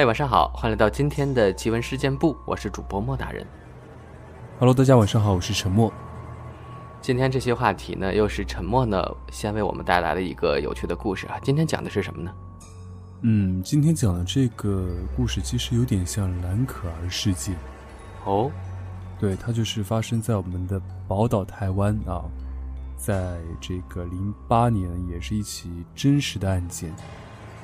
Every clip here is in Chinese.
嗨，晚上好，欢迎来到今天的奇闻事件部，我是主播莫大人。Hello，大家晚上好，我是沉默。今天这些话题呢，又是沉默呢先为我们带来了一个有趣的故事啊。今天讲的是什么呢？嗯，今天讲的这个故事其实有点像蓝可儿事件，哦，对，它就是发生在我们的宝岛台湾啊，在这个零八年，也是一起真实的案件，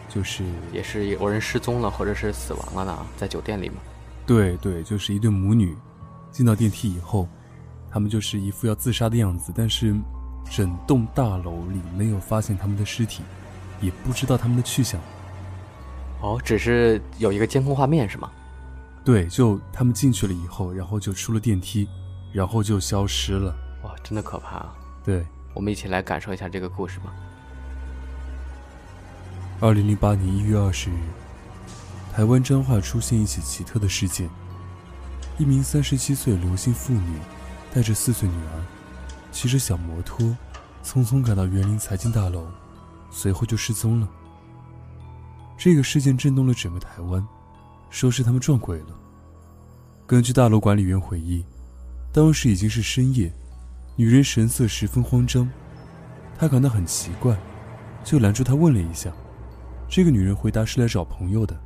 就是也是有人失踪了或者是死亡了呢，在酒店里嘛。对对，就是一对母女进到电梯以后，他们就是一副要自杀的样子，但是整栋大楼里没有发现他们的尸体，也不知道他们的去向。哦，只是有一个监控画面是吗？对，就他们进去了以后，然后就出了电梯，然后就消失了。哇，真的可怕啊！对，我们一起来感受一下这个故事吧。二零零八年一月二十日，台湾彰化出现一起奇特的事件：一名三十七岁刘姓妇女带着四岁女儿，骑着小摩托，匆匆赶到园林财经大楼，随后就失踪了。这个事件震动了整个台湾，说是他们撞鬼了。根据大楼管理员回忆，当时已经是深夜，女人神色十分慌张，他感到很奇怪，就拦住她问了一下。这个女人回答是来找朋友的，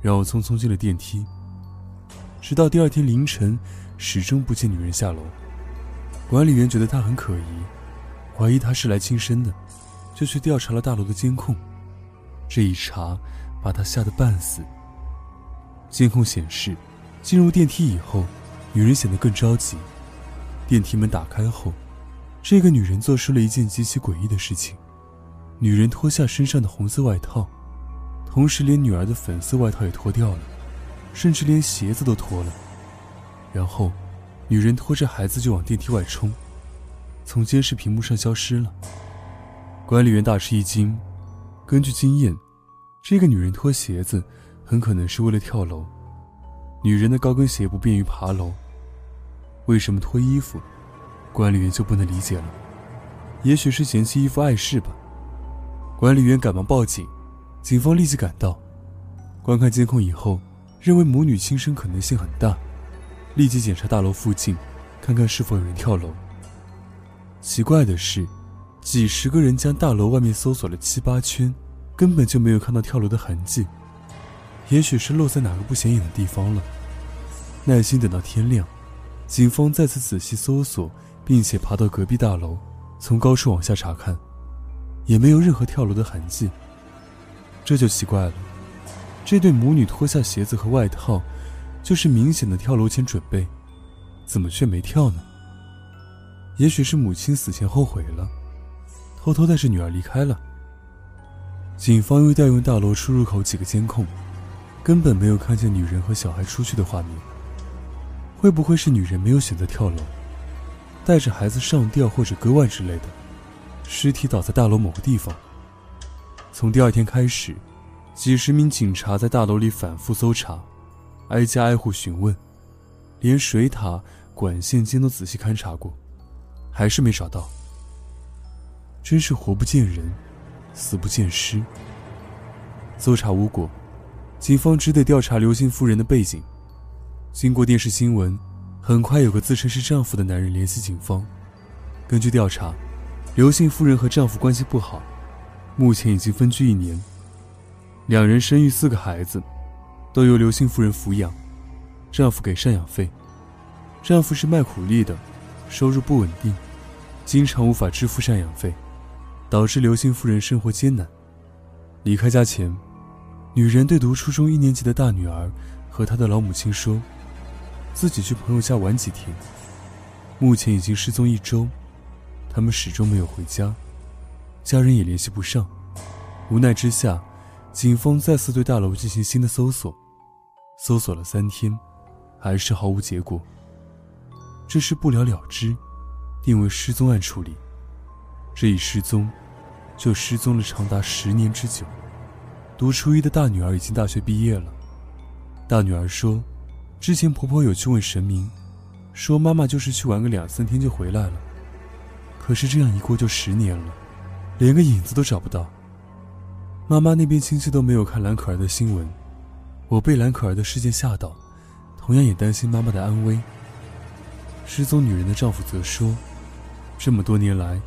然后匆匆进了电梯。直到第二天凌晨，始终不见女人下楼。管理员觉得她很可疑，怀疑她是来轻生的，就去调查了大楼的监控。这一查，把她吓得半死。监控显示，进入电梯以后，女人显得更着急。电梯门打开后，这个女人做出了一件极其诡异的事情。女人脱下身上的红色外套，同时连女儿的粉色外套也脱掉了，甚至连鞋子都脱了。然后，女人拖着孩子就往电梯外冲，从监视屏幕上消失了。管理员大吃一惊。根据经验，这个女人脱鞋子很可能是为了跳楼。女人的高跟鞋不便于爬楼，为什么脱衣服？管理员就不能理解了。也许是嫌弃衣服碍事吧。管理员赶忙报警，警方立即赶到，观看监控以后，认为母女轻生可能性很大，立即检查大楼附近，看看是否有人跳楼。奇怪的是。几十个人将大楼外面搜索了七八圈，根本就没有看到跳楼的痕迹。也许是落在哪个不显眼的地方了。耐心等到天亮，警方再次仔细搜索，并且爬到隔壁大楼，从高处往下查看，也没有任何跳楼的痕迹。这就奇怪了，这对母女脱下鞋子和外套，就是明显的跳楼前准备，怎么却没跳呢？也许是母亲死前后悔了。偷偷带着女儿离开了。警方又调用大楼出入口几个监控，根本没有看见女人和小孩出去的画面。会不会是女人没有选择跳楼，带着孩子上吊或者割腕之类的，尸体倒在大楼某个地方？从第二天开始，几十名警察在大楼里反复搜查，挨家挨户询问，连水塔、管线间都仔细勘察过，还是没找到。真是活不见人，死不见尸。搜查无果，警方只得调查刘姓夫人的背景。经过电视新闻，很快有个自称是丈夫的男人联系警方。根据调查，刘姓夫人和丈夫关系不好，目前已经分居一年。两人生育四个孩子，都由刘姓夫人抚养，丈夫给赡养费。丈夫是卖苦力的，收入不稳定，经常无法支付赡养费。导致刘姓夫人生活艰难。离开家前，女人对读初中一年级的大女儿和她的老母亲说，自己去朋友家玩几天。目前已经失踪一周，他们始终没有回家，家人也联系不上。无奈之下，警方再次对大楼进行新的搜索，搜索了三天，还是毫无结果。这是不了了之，定为失踪案处理。这一失踪，就失踪了长达十年之久。读初一的大女儿已经大学毕业了。大女儿说，之前婆婆有去问神明，说妈妈就是去玩个两三天就回来了。可是这样一过就十年了，连个影子都找不到。妈妈那边亲戚都没有看蓝可儿的新闻，我被蓝可儿的事件吓到，同样也担心妈妈的安危。失踪女人的丈夫则说：“这么多年来，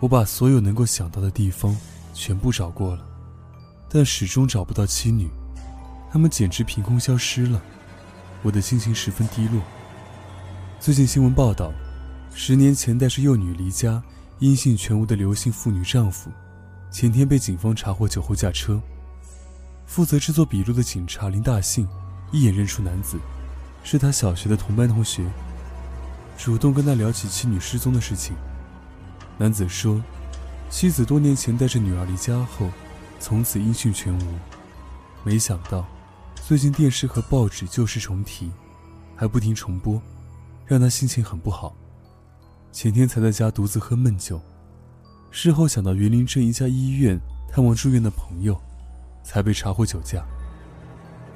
我把所有能够想到的地方全部找过了，但始终找不到妻女，他们简直凭空消失了。我的心情十分低落。最近新闻报道，十年前带着幼女离家、音信全无的刘姓妇女丈夫，前天被警方查获酒后驾车。负责制作笔录的警察林大信一眼认出男子，是他小学的同班同学。”主动跟他聊起妻女失踪的事情。男子说，妻子多年前带着女儿离家后，从此音讯全无。没想到，最近电视和报纸旧事重提，还不停重播，让他心情很不好。前天才在家独自喝闷酒，事后想到园林镇一家医院探望住院的朋友，才被查获酒驾。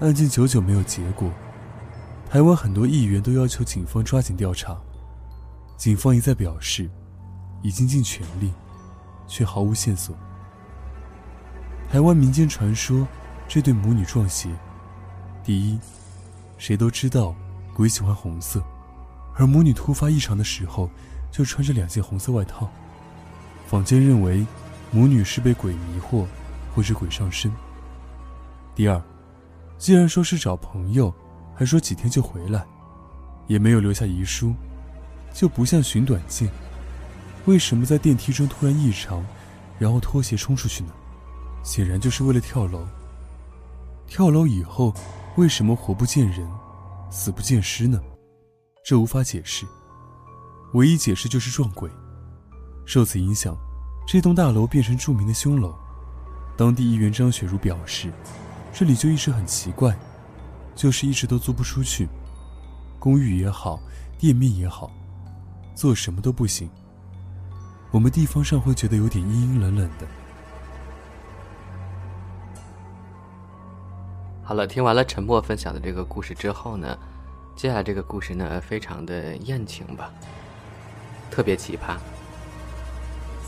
案件久久没有结果，台湾很多议员都要求警方抓紧调查。警方一再表示，已经尽全力，却毫无线索。台湾民间传说，这对母女撞邪。第一，谁都知道鬼喜欢红色，而母女突发异常的时候，就穿着两件红色外套。坊间认为，母女是被鬼迷惑，或是鬼上身。第二，既然说是找朋友，还说几天就回来，也没有留下遗书。就不像寻短见，为什么在电梯中突然异常，然后脱鞋冲出去呢？显然就是为了跳楼。跳楼以后，为什么活不见人，死不见尸呢？这无法解释，唯一解释就是撞鬼。受此影响，这栋大楼变成著名的凶楼。当地议员张雪茹表示，这里就一直很奇怪，就是一直都租不出去，公寓也好，店面也好。做什么都不行，我们地方上会觉得有点阴阴冷冷的。好了，听完了沉默分享的这个故事之后呢，接下来这个故事呢，非常的艳情吧，特别奇葩，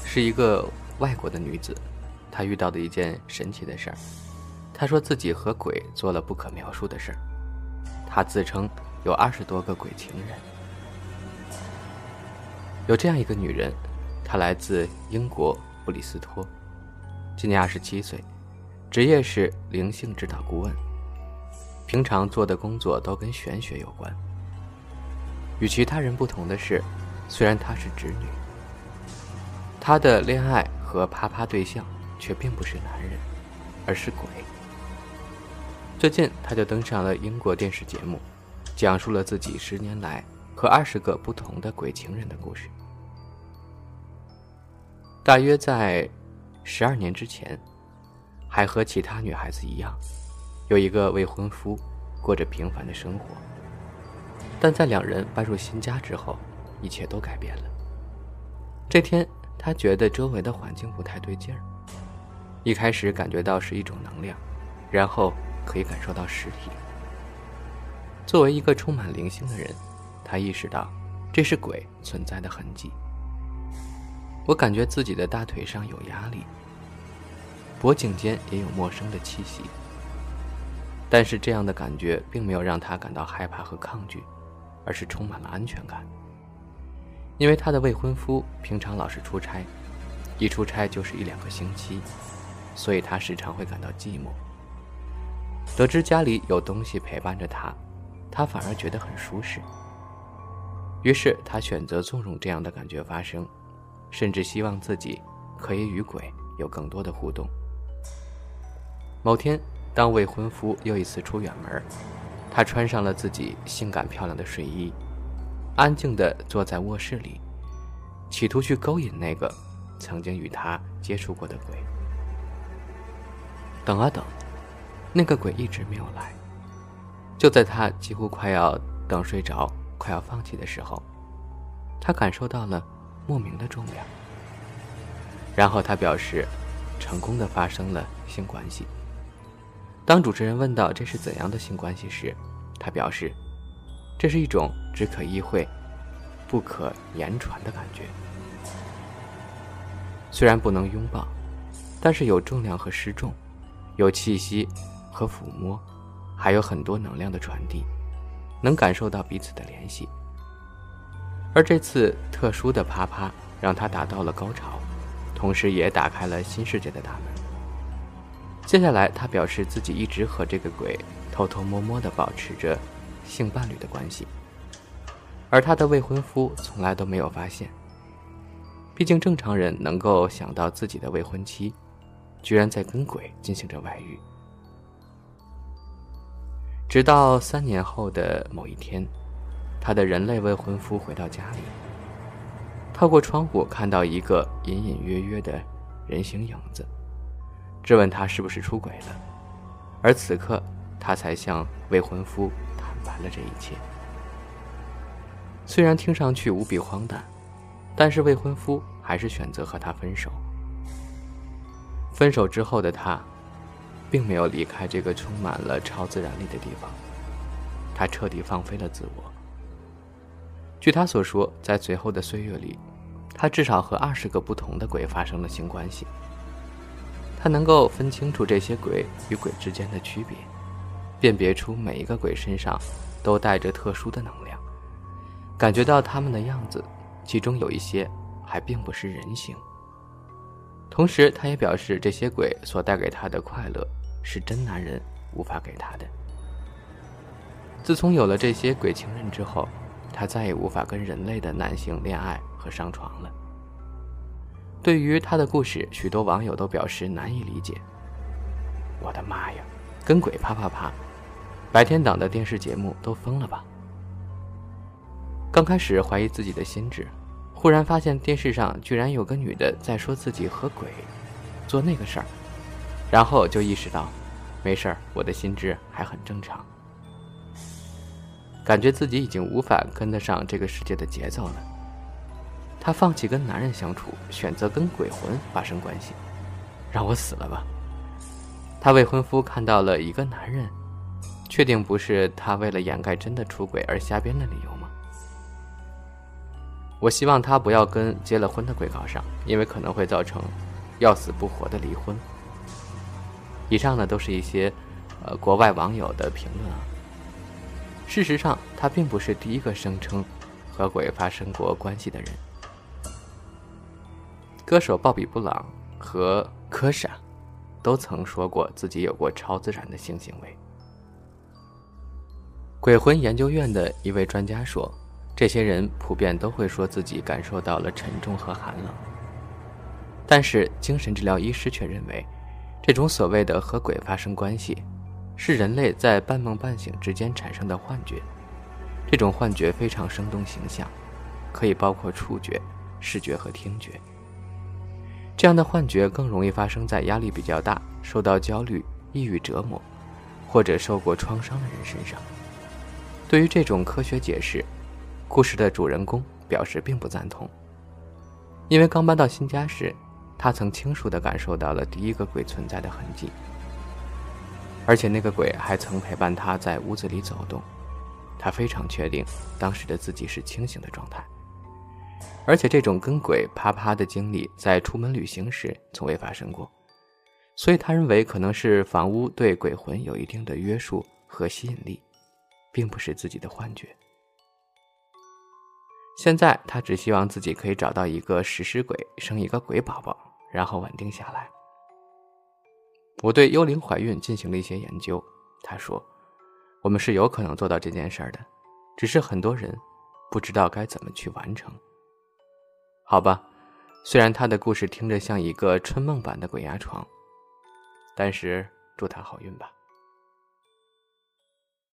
是一个外国的女子，她遇到的一件神奇的事儿。她说自己和鬼做了不可描述的事儿，她自称有二十多个鬼情人。有这样一个女人，她来自英国布里斯托，今年二十七岁，职业是灵性指导顾问，平常做的工作都跟玄学有关。与其他人不同的是，虽然她是直女，她的恋爱和啪啪对象却并不是男人，而是鬼。最近，她就登上了英国电视节目，讲述了自己十年来。和二十个不同的鬼情人的故事。大约在十二年之前，还和其他女孩子一样，有一个未婚夫，过着平凡的生活。但在两人搬入新家之后，一切都改变了。这天，他觉得周围的环境不太对劲儿。一开始感觉到是一种能量，然后可以感受到实体。作为一个充满灵性的人。他意识到，这是鬼存在的痕迹。我感觉自己的大腿上有压力，脖颈间也有陌生的气息。但是这样的感觉并没有让他感到害怕和抗拒，而是充满了安全感。因为她的未婚夫平常老是出差，一出差就是一两个星期，所以她时常会感到寂寞。得知家里有东西陪伴着她，她反而觉得很舒适。于是她选择纵容这样的感觉发生，甚至希望自己可以与鬼有更多的互动。某天，当未婚夫又一次出远门，她穿上了自己性感漂亮的睡衣，安静地坐在卧室里，企图去勾引那个曾经与他接触过的鬼。等啊等，那个鬼一直没有来。就在他几乎快要等睡着。快要放弃的时候，他感受到了莫名的重量。然后他表示，成功的发生了性关系。当主持人问到这是怎样的性关系时，他表示，这是一种只可意会、不可言传的感觉。虽然不能拥抱，但是有重量和失重，有气息和抚摸，还有很多能量的传递，能感受到彼此的联系。而这次特殊的啪啪让他达到了高潮，同时也打开了新世界的大门。接下来，他表示自己一直和这个鬼偷偷摸摸地保持着性伴侣的关系，而她的未婚夫从来都没有发现。毕竟，正常人能够想到自己的未婚妻，居然在跟鬼进行着外遇。直到三年后的某一天，他的人类未婚夫回到家里，透过窗户看到一个隐隐约约的人形影子，质问他是不是出轨了。而此刻，他才向未婚夫坦白了这一切。虽然听上去无比荒诞。但是未婚夫还是选择和她分手。分手之后的他，并没有离开这个充满了超自然力的地方，他彻底放飞了自我。据他所说，在随后的岁月里，他至少和二十个不同的鬼发生了性关系。他能够分清楚这些鬼与鬼之间的区别，辨别出每一个鬼身上都带着特殊的能量，感觉到他们的样子。其中有一些还并不是人形。同时，他也表示，这些鬼所带给他的快乐是真男人无法给他的。自从有了这些鬼情人之后，他再也无法跟人类的男性恋爱和上床了。对于他的故事，许多网友都表示难以理解。我的妈呀，跟鬼啪啪啪！白天档的电视节目都疯了吧？刚开始怀疑自己的心智，忽然发现电视上居然有个女的在说自己和鬼做那个事儿，然后就意识到，没事儿，我的心智还很正常。感觉自己已经无法跟得上这个世界的节奏了。他放弃跟男人相处，选择跟鬼魂发生关系，让我死了吧！他未婚夫看到了一个男人，确定不是他为了掩盖真的出轨而瞎编的理由？我希望他不要跟结了婚的鬼搞上，因为可能会造成要死不活的离婚。以上呢都是一些呃国外网友的评论啊。事实上，他并不是第一个声称和鬼发生过关系的人。歌手鲍比·布朗和科莎都曾说过自己有过超自然的性行为。鬼魂研究院的一位专家说。这些人普遍都会说自己感受到了沉重和寒冷，但是精神治疗医师却认为，这种所谓的和鬼发生关系，是人类在半梦半醒之间产生的幻觉。这种幻觉非常生动形象，可以包括触觉、视觉和听觉。这样的幻觉更容易发生在压力比较大、受到焦虑、抑郁折磨，或者受过创伤的人身上。对于这种科学解释，故事的主人公表示并不赞同，因为刚搬到新家时，他曾清楚地感受到了第一个鬼存在的痕迹，而且那个鬼还曾陪伴他在屋子里走动。他非常确定当时的自己是清醒的状态，而且这种跟鬼啪啪的经历在出门旅行时从未发生过，所以他认为可能是房屋对鬼魂有一定的约束和吸引力，并不是自己的幻觉。现在他只希望自己可以找到一个食尸鬼，生一个鬼宝宝，然后稳定下来。我对幽灵怀孕进行了一些研究，他说，我们是有可能做到这件事儿的，只是很多人不知道该怎么去完成。好吧，虽然他的故事听着像一个春梦般的鬼压床，但是祝他好运吧。